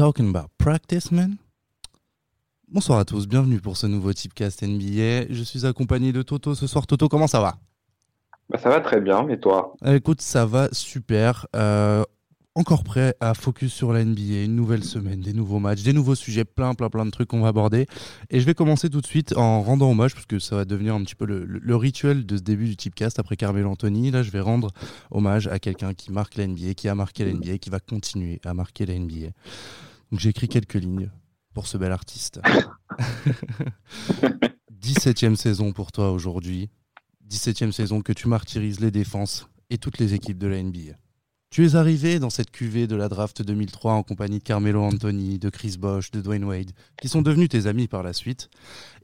Talking about practice, man? Bonsoir à tous, bienvenue pour ce nouveau Tipcast NBA. Je suis accompagné de Toto ce soir. Toto, comment ça va? Bah, ça va très bien, et toi? Euh, Écoute, ça va super. Euh, encore prêt à focus sur la NBA, une nouvelle semaine, des nouveaux matchs, des nouveaux sujets, plein, plein, plein de trucs qu'on va aborder. Et je vais commencer tout de suite en rendant hommage, parce que ça va devenir un petit peu le rituel de ce début du Tipcast après Carmelo Anthony. Là, je vais rendre hommage à quelqu'un qui marque la NBA, qui a marqué la NBA, qui va continuer à marquer la NBA. Donc j'ai écrit quelques lignes pour ce bel artiste. 17e saison pour toi aujourd'hui. 17e saison que tu martyrises les défenses et toutes les équipes de la NBA. Tu es arrivé dans cette cuvée de la draft 2003 en compagnie de Carmelo Anthony, de Chris Bosh, de Dwayne Wade, qui sont devenus tes amis par la suite.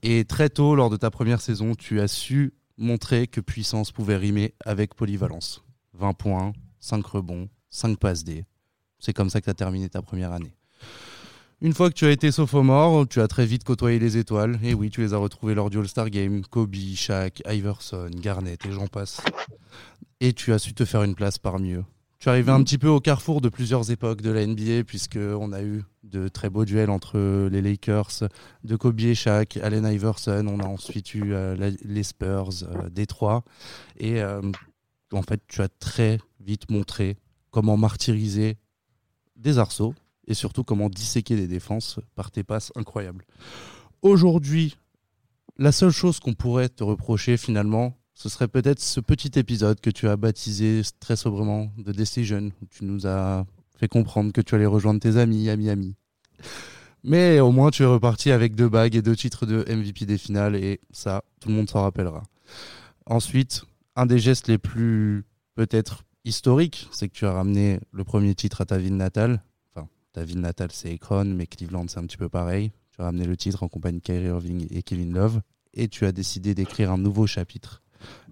Et très tôt, lors de ta première saison, tu as su montrer que puissance pouvait rimer avec polyvalence. 20 points, 5 rebonds, 5 passes D. C'est comme ça que tu as terminé ta première année. Une fois que tu as été sophomore, tu as très vite côtoyé les étoiles. Et oui, tu les as retrouvés lors du All-Star Game. Kobe, Shaq, Iverson, Garnett et j'en passe. Et tu as su te faire une place parmi eux. Tu arrivé un petit peu au carrefour de plusieurs époques de la NBA, puisqu'on a eu de très beaux duels entre les Lakers, de Kobe et Shaq, Allen Iverson. On a ensuite eu euh, les Spurs, euh, Détroit. Et euh, en fait, tu as très vite montré comment martyriser des arceaux et surtout comment disséquer des défenses par tes passes incroyables. Aujourd'hui, la seule chose qu'on pourrait te reprocher finalement, ce serait peut-être ce petit épisode que tu as baptisé très sobrement de Decision, où tu nous as fait comprendre que tu allais rejoindre tes amis à Miami. Mais au moins tu es reparti avec deux bagues et deux titres de MVP des finales et ça, tout le monde s'en rappellera. Ensuite, un des gestes les plus peut-être historiques, c'est que tu as ramené le premier titre à ta ville natale. Ta ville natale c'est Akron, mais Cleveland c'est un petit peu pareil. Tu as ramené le titre en compagnie de Kyrie Irving et Kevin Love et tu as décidé d'écrire un nouveau chapitre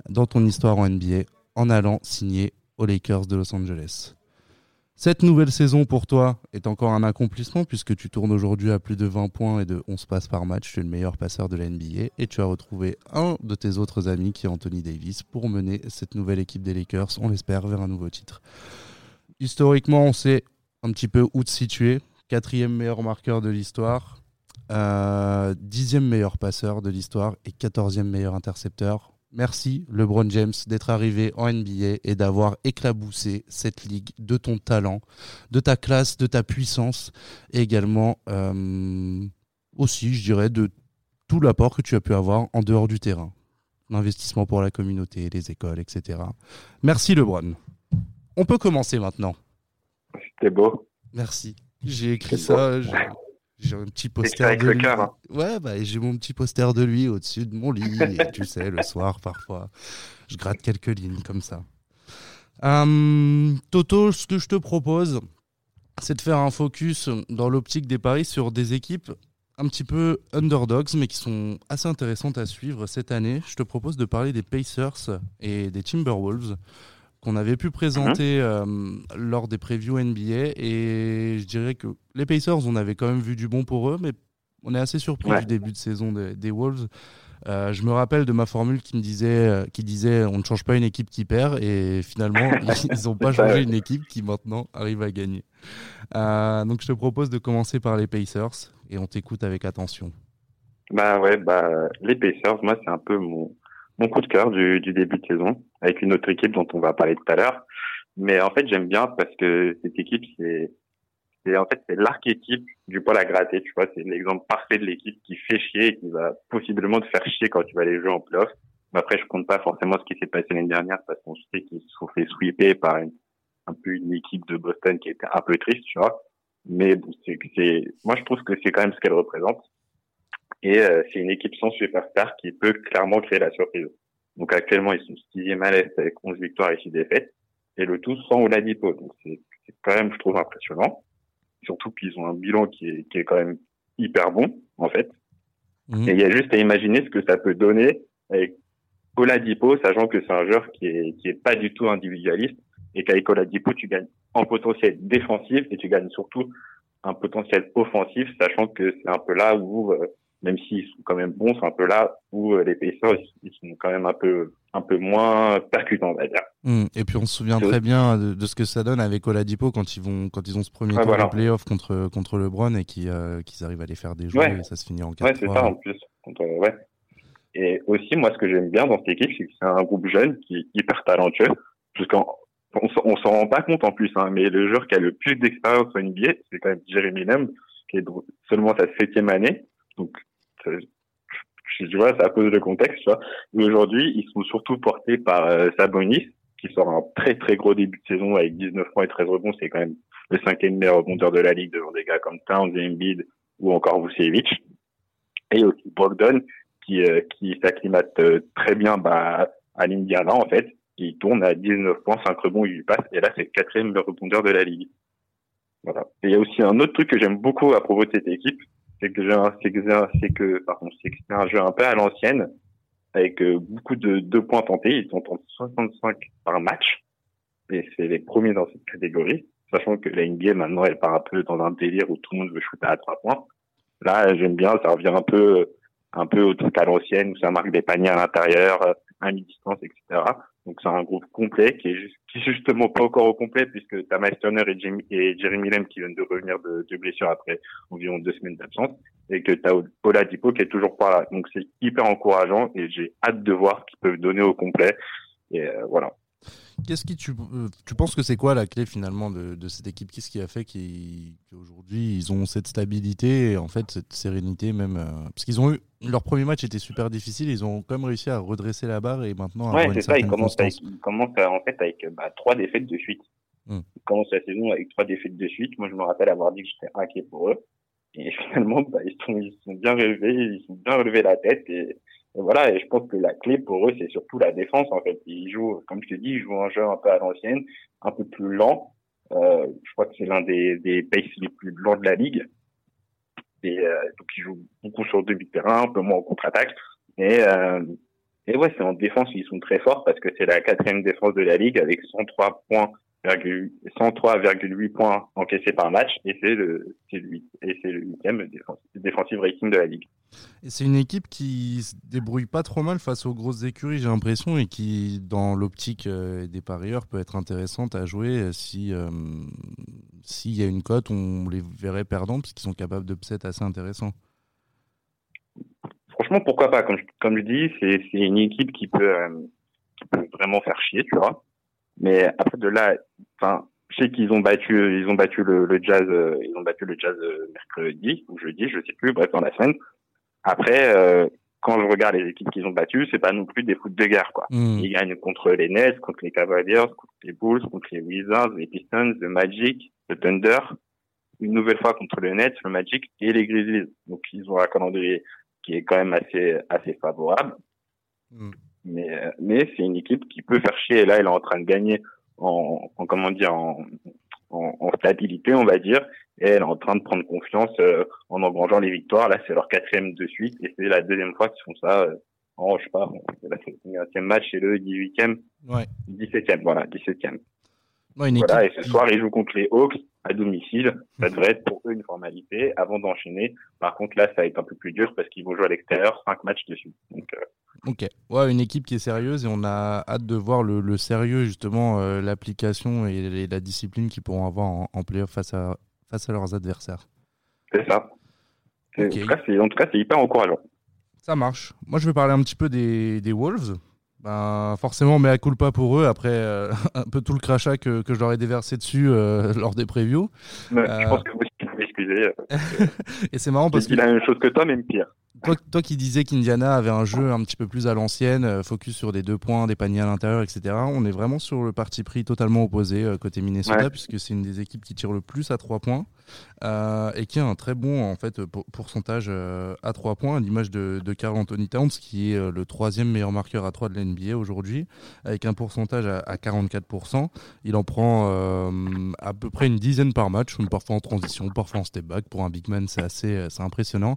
dans ton histoire en NBA en allant signer aux Lakers de Los Angeles. Cette nouvelle saison pour toi est encore un accomplissement puisque tu tournes aujourd'hui à plus de 20 points et de 11 passes par match. Tu es le meilleur passeur de la NBA et tu as retrouvé un de tes autres amis qui est Anthony Davis pour mener cette nouvelle équipe des Lakers, on l'espère, vers un nouveau titre. Historiquement, on sait un petit peu où te situer. Quatrième meilleur marqueur de l'histoire, euh, dixième meilleur passeur de l'histoire et quatorzième meilleur intercepteur. Merci LeBron James d'être arrivé en NBA et d'avoir éclaboussé cette ligue de ton talent, de ta classe, de ta puissance et également euh, aussi, je dirais, de tout l'apport que tu as pu avoir en dehors du terrain. L'investissement pour la communauté, les écoles, etc. Merci LeBron. On peut commencer maintenant. Beau. Merci. J'ai écrit ça. j'ai- un petit poster avec de le lui. cœur, hein. Ouais, bah, j'ai mon petit poster de lui au-dessus de mon lit. et tu sais, le soir, parfois, je gratte quelques lignes comme ça. Hum, Toto, ce que je te propose, c'est de faire un focus dans l'optique des paris sur des équipes un petit peu underdogs, mais qui sont assez intéressantes à suivre cette année. Je te propose de parler des Pacers et des Timberwolves qu'on avait pu présenter euh, lors des previews NBA. Et je dirais que les Pacers, on avait quand même vu du bon pour eux, mais on est assez surpris Ouais. du début de saison des, des Wolves. Euh, je me rappelle de ma formule qui me disait, euh, qui disait on ne change pas une équipe qui perd et finalement ils n'ont pas changé une équipe qui maintenant arrive à gagner. Euh, donc je te propose de commencer par les Pacers et on t'écoute avec attention. Bah ouais, bah les Pacers, moi c'est un peu mon mon coup de cœur du, du début de saison avec une autre équipe dont on va parler tout à l'heure. Mais en fait j'aime bien parce que cette équipe c'est c'est en fait c'est l'archétype du poil à gratter, tu vois, c'est l'exemple parfait de l'équipe qui fait chier et qui va possiblement te faire chier quand tu vas aller jouer en playoff. Mais après je compte pas forcément ce qui s'est passé l'année dernière parce qu'on sait qu'ils se sont fait sweeper par une, un peu une équipe de Boston qui était un peu triste, tu vois. Mais c'est moi je trouve que c'est quand même ce qu'elle représente. Et euh, c'est une équipe sans superstar qui peut clairement créer la surprise. Donc actuellement, ils sont sixième à l'Est avec 11 victoires et 6 défaites. Et le tout sans Oladipo. Donc c'est quand même, je trouve, impressionnant. Surtout qu'ils ont un bilan qui est, qui est quand même hyper bon, en fait. Mhm. Et il y a juste à imaginer ce que ça peut donner avec Oladipo, sachant que c'est un joueur qui est, qui est pas du tout individualiste et qu'avec Oladipo, tu gagnes en potentiel défensif et tu gagnes surtout un potentiel offensif, sachant que c'est un peu là où euh, même s'ils sont quand même bons, c'est un peu là où les Pacers ils sont quand même un peu un peu moins percutants, on va dire. Hum, et puis on se souvient très bien de, ce que ça donne avec Oladipo quand ils vont quand ils ont ce premier tour de playoff contre contre LeBron et qu'ils arrivent à les faire des jouer et ça se finit en 4 Ouais, c'est ça en plus. ouais. Et aussi, moi, ce que j'aime bien dans cette équipe, c'est que c'est un groupe jeune qui est hyper talentueux. Parce qu'on on, s'en rend pas compte en plus, hein, mais le joueur qui a le plus d'expérience en NBA, c'est quand même Jeremy Lamb, qui est seulement sa septième année. Donc, tu vois, ça pose le contexte, tu vois. Mais aujourd'hui, ils sont surtout portés par euh, Sabonis, qui sort un très très gros début de saison avec 19 points et 13 rebonds. C'est quand même le cinquième meilleur rebondeur de la ligue devant des gars comme Towns, Embiid ou encore Vucevic. Et aussi Brogdon, qui, euh, qui s'acclimate euh, très bien bah, à l'Indiana, en fait. Il tourne à 19 points, 5 rebonds, il lui passe. Et là, c'est le quatrième rebondeur de la ligue. Voilà. Et il y a aussi un autre truc que j'aime beaucoup à propos de cette équipe, c'est que c'est que c'est que c'est un jeu un peu à l'ancienne avec euh, beaucoup de deux points tentés. Ils sont en 65 par match et c'est les premiers dans cette catégorie. Sachant que la NBA maintenant elle part un peu dans un délire où tout le monde veut shooter à trois points. Là j'aime bien, ça revient un peu un peu au truc à l'ancienne où ça marque des paniers à l'intérieur, à mi-distance, etc. Donc c'est un groupe complet qui est, justement pas encore au complet puisque t'as Miles Turner et, et Jeremy Lem qui viennent de revenir de, blessure après environ deux semaines d'absence et que t'as Paula Dipo qui est toujours pas là. Donc c'est hyper encourageant et j'ai hâte de voir qu'ils peuvent donner au complet. Et euh, voilà. Qu'est-ce qui tu, euh, tu penses que c'est quoi la clé finalement de, de cette équipe? Qu'est-ce qui a fait qu'aujourd'hui ils ont cette stabilité et en fait cette sérénité même euh, parce qu'ils ont eu leur premier match était super difficile, ils ont quand même réussi à redresser la barre et maintenant ouais, c'est ça, ils commencent, avec, en fait avec bah, trois défaites de suite. Hmm. Ils commencent la saison avec trois défaites de suite. Moi je me rappelle avoir dit que j'étais inquiet pour eux et finalement bah, ils sont ils sont bien relevés, ils sont bien relevés la tête et et voilà, et je pense que la clé pour eux, c'est surtout la défense, en fait. Ils jouent, comme je te dis, ils jouent un jeu un peu à l'ancienne, un peu plus lent. Euh, je crois que c'est l'un des, des paces les plus lents de la ligue. Et euh, donc, ils jouent beaucoup sur demi terrain, un peu moins en contre-attaque. Et, euh, et ouais, c'est en défense, ils sont très forts parce que c'est la quatrième défense de la ligue avec 103 points 103,8 points encaissés par match et c'est le, et c'est le huitième défensif rating de la ligue. C'est une équipe qui se débrouille pas trop mal face aux grosses écuries, j'ai l'impression, et qui, dans l'optique euh, des parieurs, peut être intéressante à jouer si euh, s'il y a une cote, on les verrait perdants parce qu'ils sont capables de d'upset assez intéressant. Franchement, pourquoi pas? Comme je, comme je dis, c'est une équipe qui peut, euh, qui peut vraiment faire chier, tu vois. Mais après de là, enfin, je sais qu'ils ont battu, ils ont battu le, le jazz, euh, ils ont battu le jazz euh, mercredi ou jeudi, je sais plus, bref dans la semaine. Après, euh, quand je regarde les équipes qu'ils ont battues, c'est pas non plus des foot de guerre, quoi. Hmm. Ils gagnent contre les Nets, contre les Cavaliers, contre les Bulls, contre les Wizards, les Pistons, le Magic, le Thunder, une nouvelle fois contre les Nets, le Magic et les Grizzlies. Donc ils ont un calendrier qui est quand même assez assez favorable. Hmm. Mais, euh, mais c'est une équipe qui peut faire chier. Et là, elle est en train de gagner en, en comment dire, en, en, stabilité, on va dire. Et elle est en train de prendre confiance euh, en engrangeant les victoires. Là, c'est leur quatrième de suite. Et c'est la deuxième fois qu'ils font ça. Euh, en, je sais pas, c'est le match et le 18e. Ouais. 17e, voilà, 17e. Voilà, et ce soir, ils jouent contre les Hawks à domicile. Ça devrait être pour eux une formalité avant d'enchaîner. Par contre, là, ça va être un peu plus dur parce qu'ils vont jouer à l'extérieur, cinq matchs dessus. Donc, euh, Ok, ouais, une équipe qui est sérieuse et on a hâte de voir le, sérieux, justement, euh, l'application et, la discipline qu'ils pourront avoir en, en playoff face à, face à leurs adversaires. C'est ça. En tout cas, c'est hyper encourageant. Ça marche. Moi, je vais parler un petit peu des, des Wolves. Ben, forcément, mais à pas pour eux après euh, un peu tout le crachat que, que je leur ai déversé dessus euh, lors des previews. je pense que vous excuser. et c'est marrant parce qu'il a la même chose que toi, même pire. Toi, qui disais qu'Indiana avait un jeu un petit peu plus à l'ancienne, euh, focus sur des deux points, des paniers à l'intérieur, etc., on est vraiment sur le parti pris totalement opposé euh, côté Minnesota, puisque c'est une des équipes qui tire le plus à trois points euh, et qui a un très bon en fait, pourcentage à trois points, à l'image de, de Carl Anthony Towns, qui est le troisième meilleur marqueur à trois de l'NBA aujourd'hui, avec un pourcentage à, 44%. Il en prend à peu près une dizaine par match, parfois en transition, parfois en step back. Pour un big man, c'est assez impressionnant.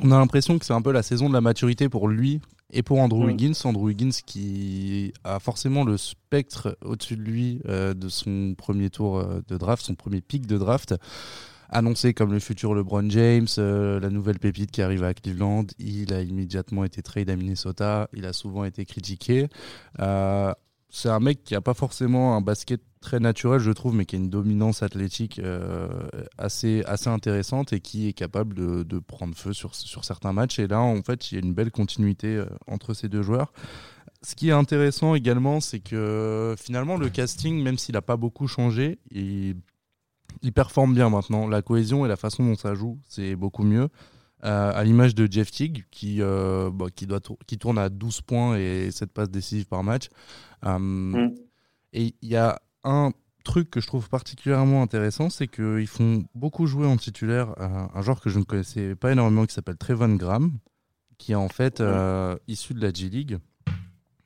On a l'impression que c'est un peu la saison de la maturité pour lui et pour Andrew Wiggins. Andrew Wiggins qui a forcément le spectre au-dessus de lui euh, de son premier tour euh, de draft, son premier pic de draft. annoncé comme le futur LeBron James, la nouvelle pépite qui arrive à Cleveland. Il a immédiatement été trade à Minnesota. Il a souvent été critiqué. C'est un mec qui a pas forcément un basket très naturel, je trouve, mais qui a une dominance athlétique assez, assez intéressante et qui est capable de, prendre feu sur, sur certains matchs. Et là, en fait, il y a une belle continuité entre ces deux joueurs ce qui est intéressant également, c'est que finalement, le casting, même s'il n'a pas beaucoup changé, il, performe bien maintenant. La cohésion et la façon dont ça joue, c'est beaucoup mieux. Euh, à l'image de Jeff Teague, qui, euh, bah, qui, doit qui tourne à 12 points et 7 passes décisives par match. Euh, mm. Et il y a un truc que je trouve particulièrement intéressant, c'est qu'ils font beaucoup jouer en titulaire un joueur que je ne connaissais pas énormément qui s'appelle Trevon Graham, qui est en fait mm. issu de la G-League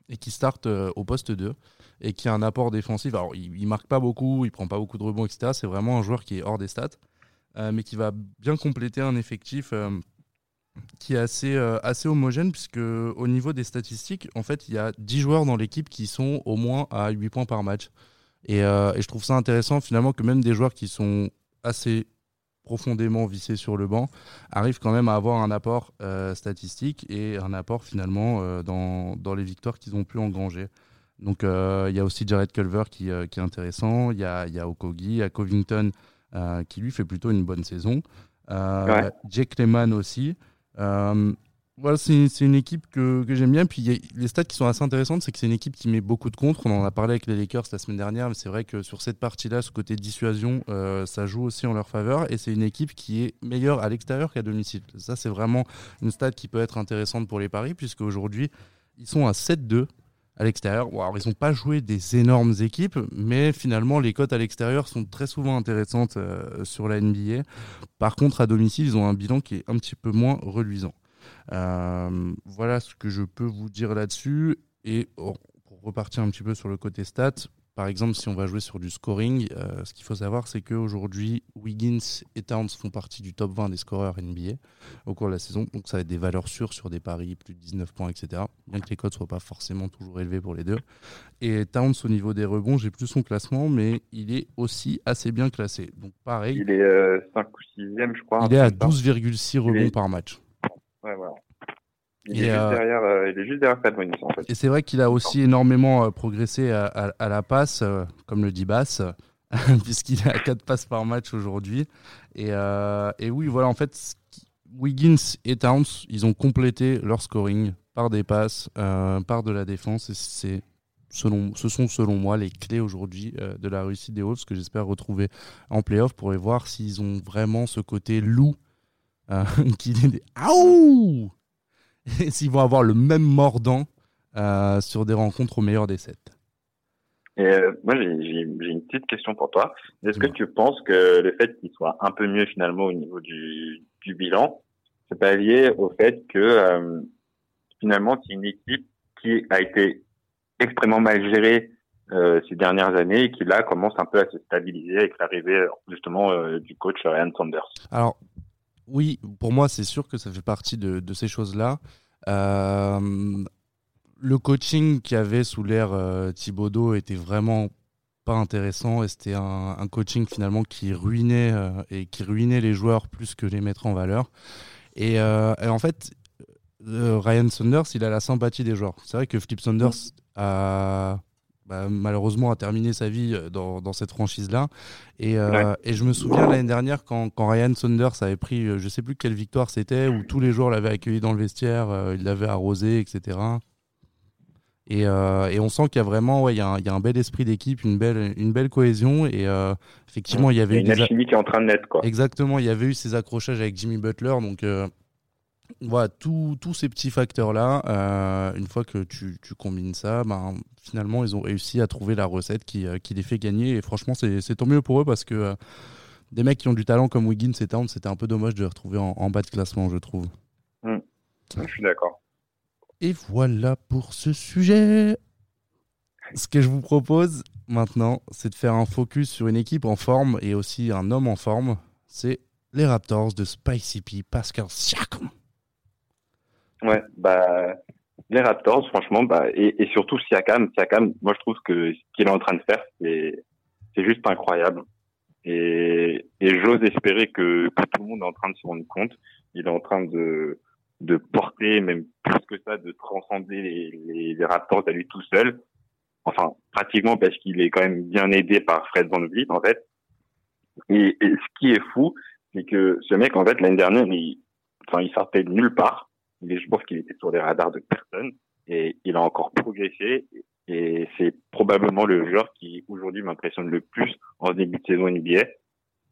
et qui start au poste 2 et qui a un apport défensif. Alors, il, ne marque pas beaucoup, il prend pas beaucoup de rebonds, etc. C'est vraiment un joueur qui est hors des stats, mais qui va bien compléter un effectif euh, qui est assez, assez homogène, puisque au niveau des statistiques, en fait, il y a 10 joueurs dans l'équipe qui sont au moins à 8 points par match. Et, et, je trouve ça intéressant, finalement, que même des joueurs qui sont assez profondément vissé sur le banc, arrive quand même à avoir un apport euh, statistique et un apport finalement euh, dans, dans, les victoires qu'ils ont pu engranger. Donc euh, il y a aussi Jared Culver qui, qui est intéressant, il y a, y a Okogi, il y a Covington qui lui fait plutôt une bonne saison, Jake Lehman aussi voilà, c'est une équipe que, que j'aime bien. Puis y a les stats qui sont assez intéressantes, c'est que c'est une équipe qui met beaucoup de contre. On en a parlé avec les Lakers la semaine dernière, mais c'est vrai que sur cette partie-là, ce côté dissuasion, euh, ça joue aussi en leur faveur. Et c'est une équipe qui est meilleure à l'extérieur qu'à domicile. Ça, c'est vraiment une stat qui peut être intéressante pour les paris, puisque aujourd'hui, ils sont à 7-2 à l'extérieur. alors, ils n'ont pas joué des énormes équipes, mais finalement, les cotes à l'extérieur sont très souvent intéressantes euh, sur la NBA. Par contre, à domicile, ils ont un bilan qui est un petit peu moins reluisant. Euh, voilà ce que je peux vous dire là-dessus. Et oh, pour repartir un petit peu sur le côté stats, par exemple, si on va jouer sur du scoring, euh, ce qu'il faut savoir, c'est qu'aujourd'hui, Wiggins et Towns font partie du top 20 des scoreurs NBA au cours de la saison. Donc, ça va être des valeurs sûres sur des paris, plus de 19 points, etc. Bien que les codes ne soient pas forcément toujours élevés pour les deux. Et Towns, au niveau des rebonds, j'ai plus son classement, mais il est aussi assez bien classé. Donc, pareil. Il est 5 euh, ou 6e, je crois. Il est à 12,6 rebonds par match. Il, est, euh, derrière, euh, il est juste derrière en fait. Et c'est vrai qu'il a aussi énormément euh, progressé à, la passe, comme le dit Bass, puisqu'il est à 4 passes par match aujourd'hui. Et, et, oui, voilà, en fait, Wiggins et Towns, ils ont complété leur scoring par des passes, par de la défense. Et c'est Selon, ce sont selon moi les clés aujourd'hui de la réussite des Wolves que j'espère retrouver en playoff pour voir s'ils ont vraiment ce côté loup qui est des et s'ils vont avoir le même mordant euh, sur des rencontres au meilleur des sept. Et euh, moi, j'ai une petite question pour toi. Est-ce que tu penses que le fait qu'il soit un peu mieux finalement au niveau du, du bilan, c'est pas lié au fait que euh, finalement c'est une équipe qui a été extrêmement mal gérée euh, ces dernières années et qui là commence un peu à se stabiliser avec l'arrivée justement du coach Ryan Sanders? Alors oui, pour moi, c'est sûr que ça fait partie de, ces choses-là. Euh, le coaching qu'il y avait sous l'ère euh, Thibodeau était vraiment pas intéressant et c'était un, coaching finalement qui ruinait euh, et qui ruinait les joueurs plus que les mettre en valeur. Et, en fait, Ryan Saunders, il a la sympathie des joueurs. C'est vrai que Flip Saunders a bah, malheureusement a terminé sa vie euh, dans, cette franchise-là. Et, euh, et, je me souviens l'année dernière quand, quand, Ryan Saunders avait pris, euh, je sais plus quelle victoire c'était, où tous les joueurs l'avaient accueilli dans le vestiaire, il l'avait arrosé, etc. Et, et, on sent qu'il y a vraiment, ouais, il y, a un, il y a un bel esprit d'équipe, une belle, une belle cohésion. Et effectivement, il y avait il y a une alchimie qui est en train de naître, quoi. Exactement, il y avait eu ces accrochages avec Jimmy Butler, donc voilà, tous ces petits facteurs-là, euh, une fois que tu, combines ça, ben, finalement, ils ont réussi à trouver la recette qui, euh, qui les fait gagner. Et franchement, c'est tant mieux pour eux parce que euh, des mecs qui ont du talent comme Wiggins et Towns, c'était un peu dommage de les retrouver en, bas de classement, je trouve. Mmh. Je suis d'accord. Et voilà pour ce sujet. Ce que je vous propose maintenant, c'est de faire un focus sur une équipe en forme et aussi un homme en forme. C'est les Raptors de Spicy P, Pascal Siakam. Ouais, bah les Raptors, franchement, bah et, et surtout Siakam, Siakam, moi je trouve que ce qu'il est en train de faire, c'est c'est juste incroyable. Et, et j'ose espérer que, que tout le monde est en train de se rendre compte. Il est en train de, de porter, même plus que ça, de transcender les, les, Raptors à lui tout seul. Enfin, pratiquement parce qu'il est quand même bien aidé par Fred Van Vliet, en fait. Et, et ce qui est fou, c'est que ce mec, en fait, l'année dernière, il, enfin, il sortait de nulle part. Il je pense qu'il était sur les radars de personne. Et il a encore progressé. Et c'est probablement le joueur qui, aujourd'hui, m'impressionne le plus en début de saison NBA.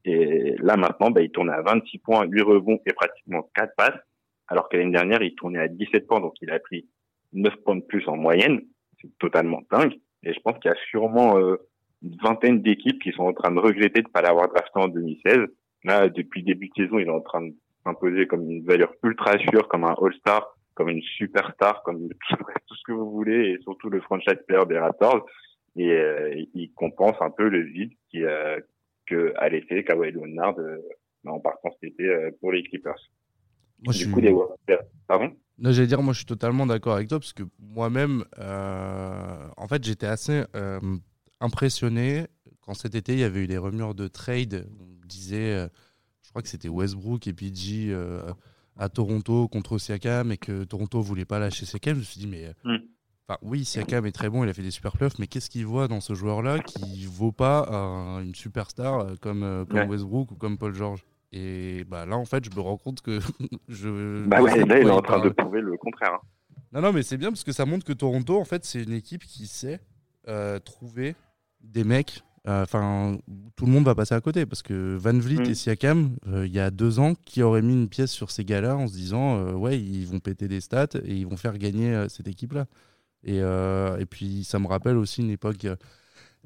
Et là, maintenant, bah, il tourne à 26 points, 8 rebonds et pratiquement 4 passes. Alors que l'année dernière, il tournait à 17 points. Donc, il a pris 9 points de plus en moyenne. C'est totalement dingue. Et je pense qu'il y a sûrement euh, une vingtaine d'équipes qui sont en train de regretter de ne pas l'avoir drafté en 2016. Là, depuis début de saison, il est en train de s'imposer comme une valeur ultra sûre, comme un All-Star, comme une superstar, comme tout ce que vous voulez, et surtout le franchise player des Raptors. Et euh, il compense un peu le vide qui euh, que a laissé Kawhi Leonard euh, en partant cet été euh, pour les Clippers. Moi, du je coup, suis... les pardon? Là, j'allais dire, moi, je suis totalement d'accord avec toi parce que moi-même, euh, en fait, j'étais assez impressionné quand cet été il y avait eu des rumeurs de trade. On me disait, crois que c'était Westbrook et PG euh, à Toronto contre Siakam et que Toronto voulait pas lâcher Siakam. Je me suis dit, mais Mm. enfin, oui, Siakam est très bon, il a fait des super playoffs, mais qu'est-ce qu'il voit dans ce joueur-là qui vaut pas un- une superstar euh, comme, euh, comme Ouais. Westbrook ou comme Paul George? Et bah, là, en fait, je me rends compte que je. Bah ouais, là, il est en train de prouver le contraire. hein. Non, non, mais c'est bien parce que ça montre que Toronto, en fait, c'est une équipe qui sait euh, trouver des mecs. Enfin, tout le monde va passer à côté parce que Van Vliet Mm. et Siakam, euh, il y a deux ans, qui auraient mis une pièce sur ces gars-là en se disant, euh, ouais, ils vont péter des stats et ils vont faire gagner euh, cette équipe-là. Et, et puis, ça me rappelle aussi une époque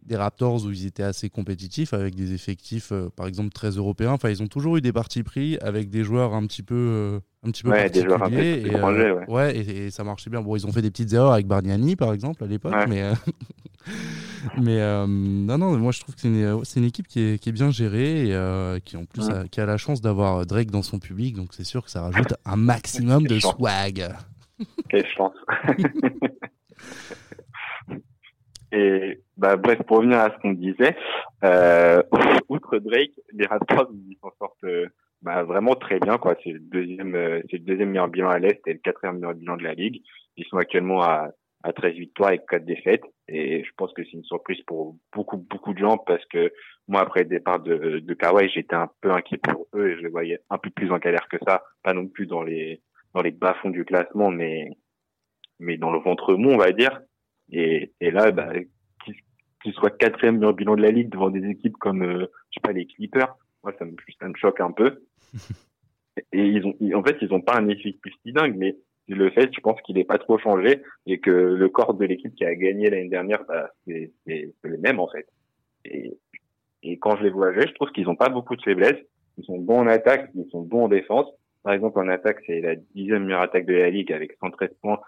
des Raptors où ils étaient assez compétitifs avec des effectifs, euh, par exemple, très européens. Enfin, ils ont toujours eu des partis pris avec des joueurs un petit peu, euh, un petit peu Ouais, des joueurs un peu et, euh, étrangers, ouais. et, et ça marchait bien. Bon, ils ont fait des petites erreurs avec Bargnani, par exemple, à l'époque, Ouais. mais, mais non, non, moi je trouve que c'est une, équipe qui est, qui est bien gérée et qui en plus Ouais. a, qui a la chance d'avoir Drake dans son public, donc c'est sûr que ça rajoute un maximum de swag. Quelle chance. Et bah bref, pour revenir à ce qu'on disait, euh, outre Drake, les Raptors ils s'en sortent euh, bah, vraiment très bien quoi. C'est le deuxième, euh, c'est le deuxième meilleur bilan à l'est et le quatrième meilleur bilan de la ligue. Ils sont actuellement à à 13 victoires et 4 défaites. Et je pense que c'est une surprise pour beaucoup, beaucoup de gens parce que moi, après le départ de, de Kawhi, j'étais un peu inquiet pour eux et je les voyais un peu plus en galère que ça. Pas non plus dans les, dans les bas-fonds du classement, mais, mais dans le ventre mou, on va dire. Et, et là, bah, qu'ils qu'ils soient quatrième meilleur bilan de la ligue devant des équipes comme, euh, je sais pas, les Clippers, moi, ça me, ça me choque un peu. Et ils ont, ils- en fait, ils ont pas un effectif si dingue, mais le fait, je pense qu'il n'est pas trop changé et que le corps de l'équipe qui a gagné l'année dernière, bah, c'est le même en fait. Et, et quand je les vois jouer, je trouve qu'ils n'ont pas beaucoup de faiblesses. Ils sont bons en attaque, ils sont bons en défense. Par exemple, en attaque, c'est la dixième meilleure attaque de la ligue avec 113 points,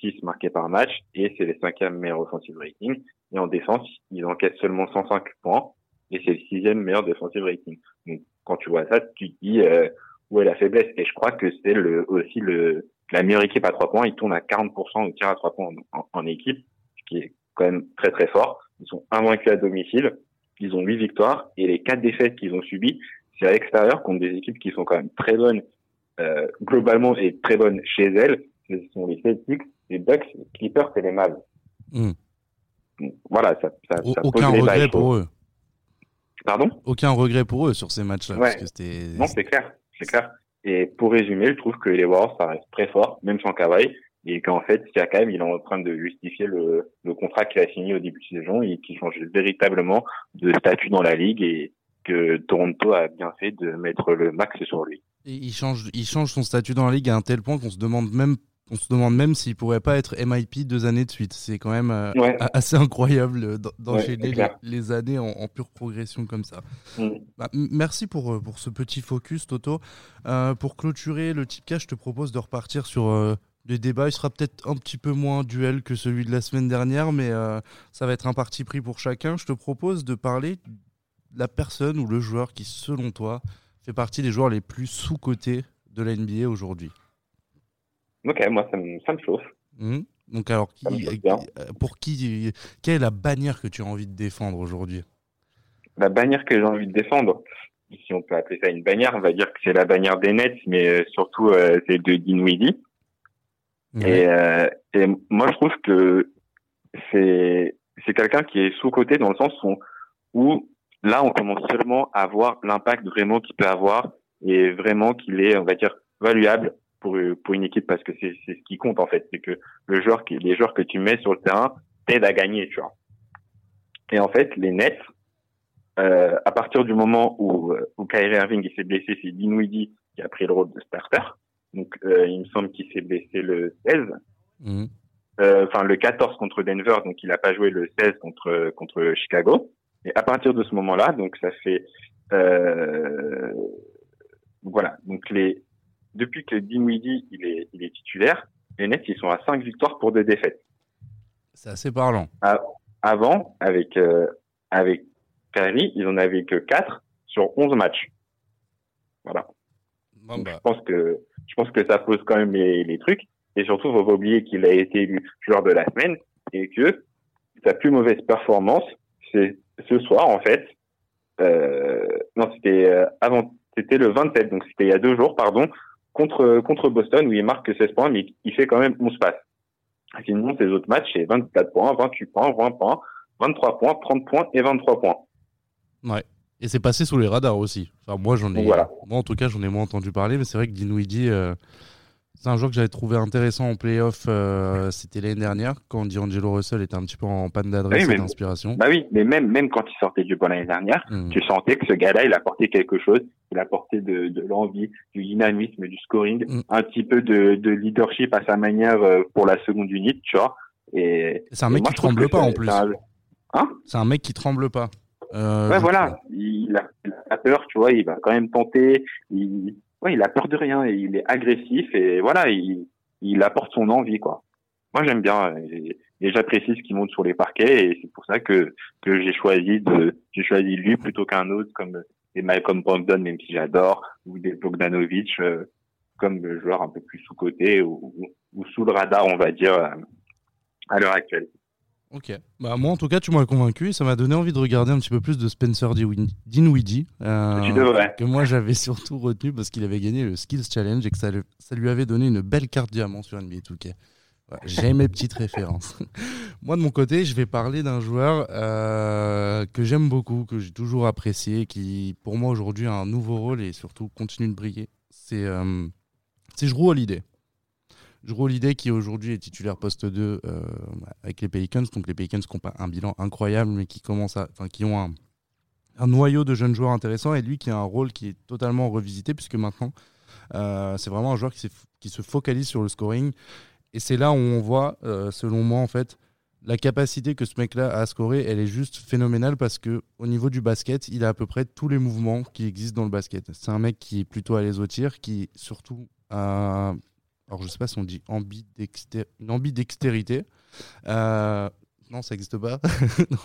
6 marqués par match, et c'est le cinquième meilleur offensive rating. Et en défense, ils encaissent seulement 105 points, et c'est le sixième meilleur defensive rating. Donc, quand tu vois ça, tu te dis euh, où est la faiblesse? Et je crois que c'est le, aussi le, la meilleure équipe à trois points. Ils tournent à 40% au tir à trois points en équipe, ce qui est quand même très très fort. Ils sont invaincus à domicile. Ils ont huit victoires et les quatre défaites qu'ils ont subies, c'est à l'extérieur contre des équipes qui sont quand même très bonnes euh, globalement et très bonnes chez elles. Ce sont les Celtics, les Bucks, les Clippers et les Mavs. Mm. Donc, Voilà, ça, ça, ça Aucun les regret pour eux. Pardon? Aucun regret pour eux sur ces matchs-là. Ouais. Non, c'est clair, c'est clair. Et pour résumer, je trouve que les Warriors, ça reste très fort, même sans Kawhi, et qu'en fait, Siakam, il est en train de justifier le, le contrat qu'il a signé au début de saison et qui change véritablement de statut dans la ligue et que Toronto a bien fait de mettre le max sur lui. Et il change, il change son statut dans la ligue à un tel point qu'on se demande même, on se demande même s'il pourrait pas être MIP deux années de suite. C'est quand même euh, Ouais. assez incroyable d'en- d'enchaîner les, années en, en pure progression comme ça. Mm. Bah, merci pour, euh, pour ce petit focus, Toto. Euh, pour clôturer le Tipcast, je te propose de repartir sur euh, des débats. Il sera peut-être un petit peu moins duel que celui de la semaine dernière, mais euh, ça va être un parti pris pour chacun. Je te propose de parler de la personne ou le joueur qui, selon toi, fait partie des joueurs les plus sous-cotés de la NBA aujourd'hui. Ok, moi, ça me, ça me chauffe. Mhm. Donc alors, qui- euh, pour qui, quelle est la bannière que tu as envie de défendre aujourd'hui? La bannière que j'ai envie de défendre, si on peut appeler ça une bannière, on va dire que c'est la bannière des Nets, mais euh, surtout euh, c'est de Dinwiddie. Et, euh, et moi, je trouve que c'est c'est quelqu'un qui est sous côté dans le sens où, où là, on commence seulement à voir l'impact vraiment qu'il peut avoir et vraiment qu'il est, on va dire, valuable pour pour une équipe parce que c'est ce qui compte en fait, c'est que le joueur qui les joueurs que tu mets sur le terrain t'aident à gagner, tu vois. Et en fait, les Nets, euh, à partir du moment où, euh, où Kyrie Irving s'est blessé, c'est Dinwiddie qui a pris le rôle de starter. Donc, euh, il me semble qu'il s'est blessé le 16. Mhm. Euh, Enfin, le 14 contre Denver, donc il n'a pas joué le 16 contre contre Chicago. Et à partir de ce moment-là, donc ça fait voilà. Donc les depuis que Dinwiddie il est il est titulaire, les Nets ils sont à 5 victoires pour deux défaites. C'est assez parlant. Avant, avec euh, avec Kyrie, ils en avaient que 4 sur 11 matchs. Voilà. Bon, bah, je pense que je pense que ça pose quand même les, les trucs. Et surtout, faut pas oublier qu'il a été élu joueur de la semaine et que sa plus mauvaise performance, c'est ce soir en fait. Euh, non, c'était euh, avant, c'était le 27, donc c'était il y a deux jours, pardon, contre contre Boston où il marque 16 points, mais il fait quand même 11 passes. Sinon, ses autres matchs, c'est 24 points, 28 points, 20 points, 23 points, 30 points et 23 points. ouais. Et c'est passé sous les radars aussi. Enfin, moi, j'en ai. Voilà. Moi, en tout cas, j'en ai moins entendu parler, mais c'est vrai que Dinwiddie, euh, c'est un joueur que j'avais trouvé intéressant en playoff. euh, C'était l'année dernière, quand D'Angelo Russell était un petit peu en panne d'adresse Oui, et d'inspiration. Bah oui, mais même même quand il sortait du banc l'année dernière, Mhm. tu sentais que ce gars-là, il apportait quelque chose. Il apportait de, de l'envie, du dynamisme, du scoring, Mm. un petit peu de, de leadership à sa manière euh, pour la seconde unité, tu vois. Et C'est un mec qui tremble pas en plus. c'est un- Hein? C'est un mec qui tremble pas. Euh, Ouais, voilà. trouve. Il a, il a peur, tu vois. Il va quand même tenter. Il, ouais, il a peur de rien. Et il est agressif et voilà, il, il apporte son envie, quoi. Moi, j'aime bien et, j'apprécie ce qu'il monte sur les parquets et c'est pour ça que que j'ai choisi de j'ai choisi lui plutôt qu'un autre comme des Malcolm Brogdon, même si j'adore, ou des Bogdanovic euh, comme joueur un peu plus sous côté ou, ou, ou sous le radar, on va dire, euh, à l'heure actuelle. Ok. Bah, moi, en tout cas, tu m'as convaincu et ça m'a donné envie de regarder un petit peu plus de Spencer Dinwiddie- Dinwiddie. euh, Tu devrais. que moi, j'avais surtout retenu parce qu'il avait gagné le Skills Challenge et que ça, le- ça lui avait donné une belle carte diamant sur NBA 2K. Voilà, J'ai mes petites références. Moi, de mon côté, je vais parler d'un joueur euh, que j'aime beaucoup, que j'ai toujours apprécié, qui, pour moi, aujourd'hui, a un nouveau rôle et surtout continue de briller. C'est euh, c'est Jrue Holiday. Jrue Holiday qui aujourd'hui est titulaire poste 2 euh, avec les Pelicans. Donc les Pelicans qui ont pas un bilan incroyable, mais qui, commencent à, enfin, qui ont un, noyau de jeunes joueurs intéressants et lui qui a un rôle qui est totalement revisité puisque maintenant euh, c'est vraiment un joueur qui se focalise sur le scoring et c'est là où on voit euh, selon moi en fait la capacité que ce mec-là a à scorer, elle est juste phénoménale parce que au niveau du basket, il a à peu près tous les mouvements qui existent dans le basket. C'est un mec qui est plutôt à l'aise au tir, qui surtout a, alors je sais pas si on dit ambidexté- une ambidextérité. Euh, non, ça n'existe pas.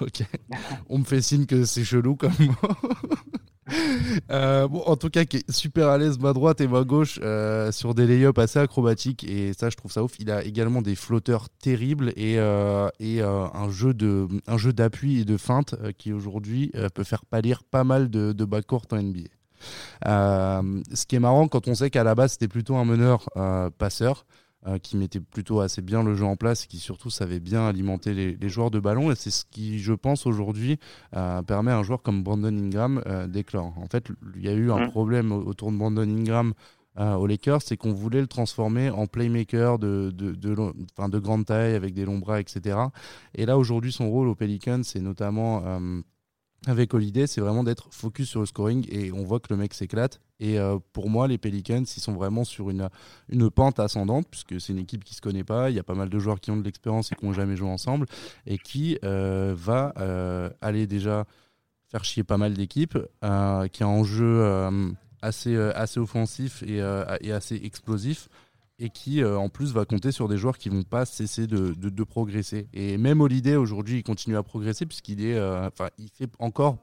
On me fait signe que c'est chelou comme. Euh, bon, en tout cas, qui est super à l'aise, ma droite et ma gauche, euh, sur des lay-ups assez acrobatiques. Et ça, je trouve ça ouf. Il a également des flotteurs terribles et, euh, et un jeu de un jeu d'appui et de feinte qui aujourd'hui peut faire pâlir pas mal de, de backcourt en NBA. Euh, ce qui est marrant quand on sait qu'à la base c'était plutôt un meneur euh, passeur euh, qui mettait plutôt assez bien le jeu en place et qui surtout savait bien alimenter les, les joueurs de ballon et c'est ce qui je pense aujourd'hui euh, permet à un joueur comme Brandon Ingram euh, d'éclore. En fait il y a eu un Mhm. problème au- autour de Brandon Ingram euh, aux Lakers, c'est qu'on voulait le transformer en playmaker de, de, grande taille avec des longs bras, etc. Et là aujourd'hui son rôle aux Pelicans c'est notamment avec Holiday, c'est vraiment d'être focus sur le scoring et on voit que le mec s'éclate. Et euh, pour moi, les Pelicans, ils sont vraiment sur une, une pente ascendante puisque c'est une équipe qui se connaît pas. Il y a pas mal de joueurs qui ont de l'expérience et qui n'ont jamais joué ensemble et qui euh, va euh, aller déjà faire chier pas mal d'équipes, qui a un jeu assez, assez offensif et, et assez explosif et qui euh, en plus va compter sur des joueurs qui vont pas cesser de, progresser. Et même Holiday aujourd'hui, il continue à progresser puisqu'il est, euh, enfin, il fait encore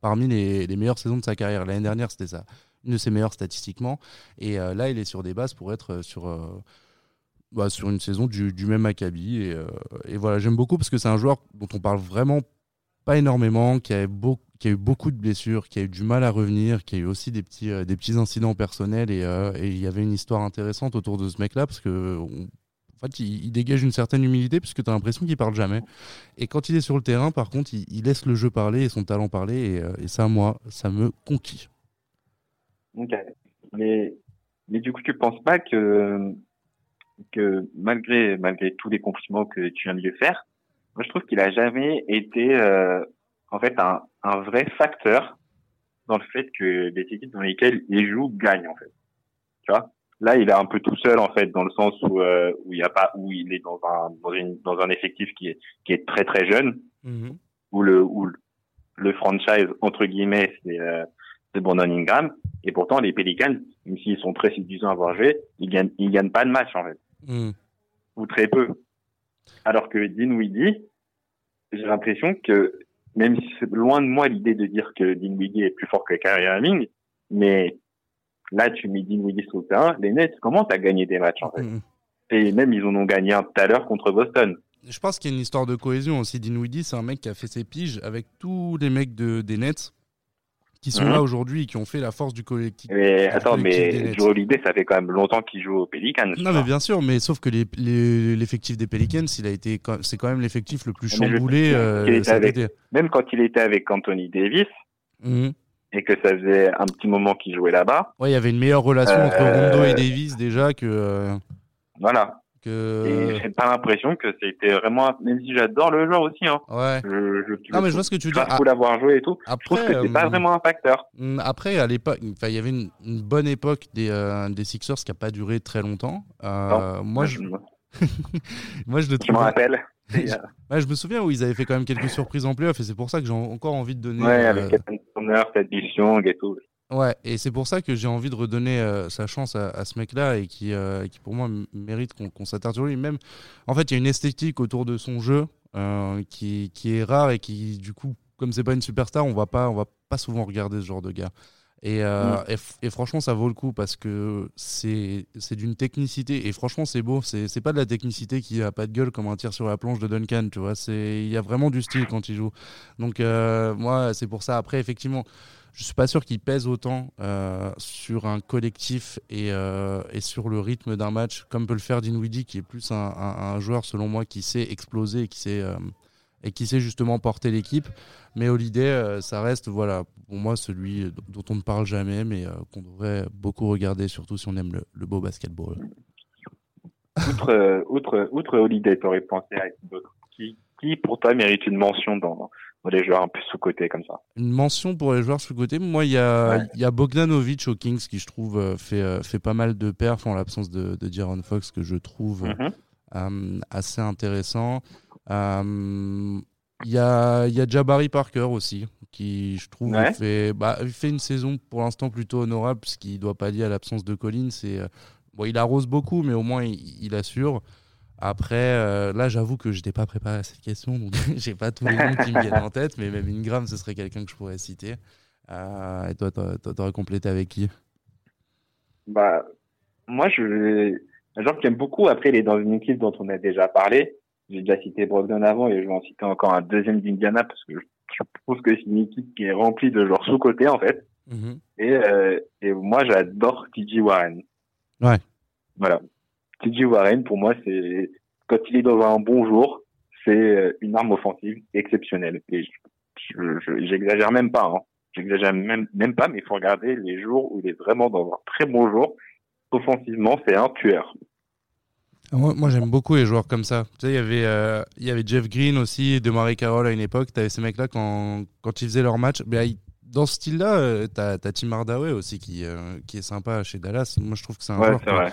parmi les, meilleures saisons de sa carrière. L'année dernière, c'était ça, une de ses meilleures statistiquement. Et euh, là, il est sur des bases pour être sur bah, sur une saison du, même acabit. Et voilà, j'aime beaucoup parce que c'est un joueur dont on parle vraiment pas énormément, qui a, eu beaucoup de blessures, qui a eu du mal à revenir, qui a eu aussi des petits, petits incidents personnels. Et il y avait une histoire intéressante autour de ce mec-là, parce que fait, il, dégage une certaine humilité puisque tu as l'impression qu'il parle jamais. Et quand il est sur le terrain, par contre, il, laisse le jeu parler et son talent parler. Et, ça, moi, ça me conquit. Ok. Mais, mais du coup, tu penses pas que, que malgré, malgré tous les compliments que tu viens de lui faire, moi, je trouve qu'il a jamais été, euh, en fait, un, un vrai facteur dans le fait que les équipes dans lesquelles il joue gagnent, en fait. Tu vois? Là, il est un peu tout seul en fait, dans le sens où euh, où il y a pas où il est dans un dans, une, dans un effectif qui est qui est très très jeune, mm-hmm. où le où le franchise entre guillemets c'est euh, c'est Brandon Ingram, et pourtant les Pelicans, même s'ils sont très séduisants à avoir joué, ils gagnent ils gagnent pas de match en fait, mm. ou très peu. Alors que Dinwiddie, j'ai l'impression que même si c'est loin de moi l'idée de dire que Dinwiddie est plus fort que Kyrie Irving, mais Là, tu mets Dinwiddie sur le terrain. Les Nets, comment t'as gagné des matchs en fait mm. Et même, ils en ont gagné un tout à l'heure contre Boston. Je pense qu'il y a une histoire de cohésion aussi. Dinwiddie, c'est un mec qui a fait ses piges avec tous les mecs de, des Nets qui sont mhm. là aujourd'hui et qui ont fait la force du collectif. Mais attends, mais Joe Holiday, ça fait quand même longtemps qu'il joue aux Pelicans. Non, mais bien sûr, mais sauf que l'effectif des Pelicans, il a été, c'est quand même l'effectif le plus chamboulé. Euh, même quand il était avec Anthony Davis, mhm et que ça faisait un petit moment qu'il jouait là-bas. Ouais, il y avait une meilleure relation entre euh, Rondo et Davis déjà que. Euh, voilà. Que... Et j'ai pas l'impression que c'était vraiment, même si j'adore le joueur aussi, hein. Ouais. Je, je, non, mais je vois ce que tu dis. Ah, l'avoir joué et tout. Après, je trouve que c'est pas euh, vraiment un facteur. Mm, après, à l'époque, il y avait une, bonne époque des, des Sixers qui a pas duré très longtemps. moi, je... moi, je le trouve. Je me rappelle. je me souviens où ils avaient fait quand même quelques surprises en playoff et c'est pour ça que j'ai encore envie de donner. Ouais, avec Captain Turner, et tout. Ouais, et c'est pour ça que j'ai envie de redonner euh, sa chance à, ce mec-là et qui, euh, pour moi, mérite qu'on s'attarde sur lui. Même, en fait, il y a une esthétique autour de son jeu euh, qui, qui, est rare et qui, du coup, comme c'est pas une superstar, on va pas, on va pas souvent regarder ce genre de gars. Euh, mm. Et, et, franchement, ça vaut le coup parce que c'est d'une technicité. Et franchement, c'est beau. C'est pas de la technicité qui a pas de gueule comme un tir sur la planche de Duncan. Tu vois, il y a vraiment du style quand il joue. Donc, euh, moi, c'est pour ça. Après, effectivement, je suis pas sûr qu'il pèse autant euh, sur un collectif et, et, sur le rythme d'un match comme peut le faire Dinwiddie, qui est plus un, un, un, joueur, selon moi, qui sait exploser et qui sait et qui sait justement porter l'équipe. Mais Holiday, euh, ça reste, voilà, pour moi, celui dont on ne parle jamais, mais euh, qu'on devrait beaucoup regarder, surtout si on aime le, beau basketball. Outre, euh, outre, outre Holiday, t'aurais pensé à d'autres qui, qui, pour toi, mérite une mention dans, les joueurs un peu sous-côté comme ça? Une mention pour les joueurs sous-côté Moi, il y a, y a Bogdanovic au Kings qui, je trouve, fait, fait pas mal de perfs en l'absence de, de Fox, que je trouve mhm. assez intéressant. Il y a, y a Jabari Parker aussi, qui je trouve fait, bah, fait une saison pour l'instant plutôt honorable, puisqu'il ne doit pas dire à l'absence de Collins. Euh, bon, il arrose beaucoup, mais au moins il, assure. Après, euh, là, j'avoue que je n'étais pas préparé à cette question, donc j'ai pas tous les noms qui me viennent en tête, mais même Ingram, ce serait quelqu'un que je pourrais citer. Euh, et toi, t'aurais complété avec qui? Bah, moi, je un joueur que j'aime beaucoup. Après, il est dans une équipe dont on a déjà parlé. J'ai déjà cité Brogdon avant et je vais en citer encore un deuxième d'Indiana parce que je trouve que c'est une équipe qui est remplie de joueurs sous-côté en fait. Mhm. Et, euh, et moi j'adore TJ Warren. Ouais. Voilà. TJ Warren pour moi c'est quand il est dans un bon jour, c'est euh, une arme offensive exceptionnelle. Et j'exagère même pas. Hein. J'exagère même même pas, mais il faut regarder les jours où il est vraiment dans un très bon jour. Offensivement, c'est un tueur. Moi, j'aime beaucoup les joueurs comme ça. Tu sais, il y avait, euh, il y avait Jeff Green aussi, de Marie Carroll à une époque. Tu avais ces mecs-là quand, quand ils faisaient leur match. Ben, dans ce style-là, euh, tu as, Tim Hardaway aussi qui, euh, qui est sympa chez Dallas. Moi, je trouve que c'est un ouais, vrai.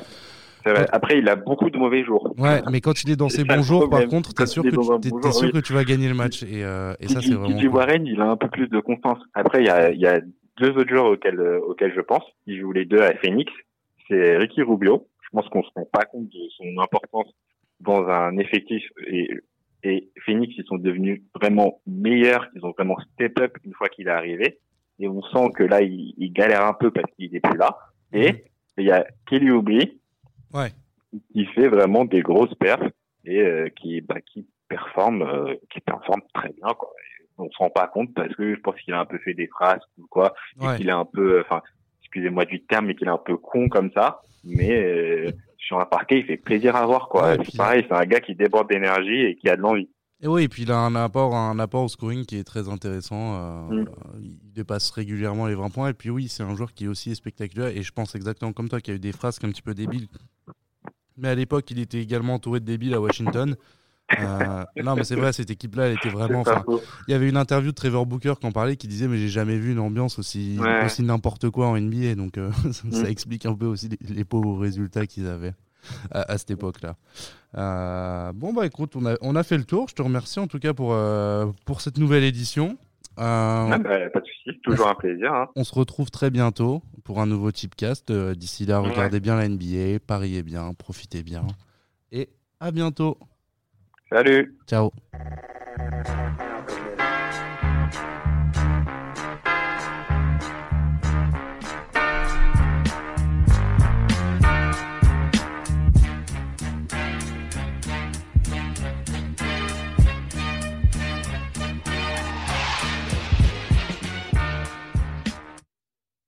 Vrai. Après, il a beaucoup de mauvais jours. Ouais, mais quand il est dans ses bons jours, par contre, t'es sûr, que, tu, es, sûr que tu vas gagner le match. Et, et ça, c'est vraiment. Cool. Warren, il a un peu plus de confiance. Après, il y a, y a deux autres joueurs auxquels, auxquels je pense. Ils jouent les deux à Phoenix. C'est Ricky Rubio. Je pense qu'on se rend pas compte de son importance dans un effectif et, et Phoenix, ils sont devenus vraiment meilleurs, ils ont vraiment step up une fois qu'il est arrivé. Et on sent que là, il, il galère un peu parce qu'il est plus là. Et mhm. il y a Kelly Oubre ouais. qui fait vraiment des grosses perfs et euh, qui, bah, qui performe, euh, qui performe très bien. Quoi. on se rend pas compte parce que je pense qu'il a un peu fait des phrases ou quoi, et qu'il est un peu, enfin, excusez-moi du terme, mais qu'il est un peu con comme ça. Mais euh, sur un parquet, il fait plaisir à voir quoi. c'est pareil, c'est un gars qui déborde d'énergie et qui a de l'envie. Et oui, et puis il a un apport, un apport au scoring qui est très intéressant. Euh, mm. Il dépasse régulièrement les 20 points. Et puis oui, c'est un joueur qui est aussi spectaculaire. Et je pense exactement comme toi qu'il y a eu des phrases un petit peu débiles. Mais à l'époque, il était également entouré de débiles à Washington. Euh, non, mais c'est vrai, cette équipe-là, elle était vraiment. Il y avait une interview de Trevor Booker qui en parlait, qui disait Mais j'ai jamais vu une ambiance aussi, aussi n'importe quoi en NBA. Donc euh, ça, mm. explique un peu aussi les, pauvres résultats qu'ils avaient à, cette époque-là. Euh, bon, bah écoute, on a, on a fait le tour. Je te remercie en tout cas pour, pour cette nouvelle édition. Ah, bah, pas de soucis, toujours un plaisir. Hein. On se retrouve très bientôt pour un nouveau Tipcast. D'ici là, regardez bien la NBA, pariez bien, profitez bien. Et à bientôt. Salut. Ciao.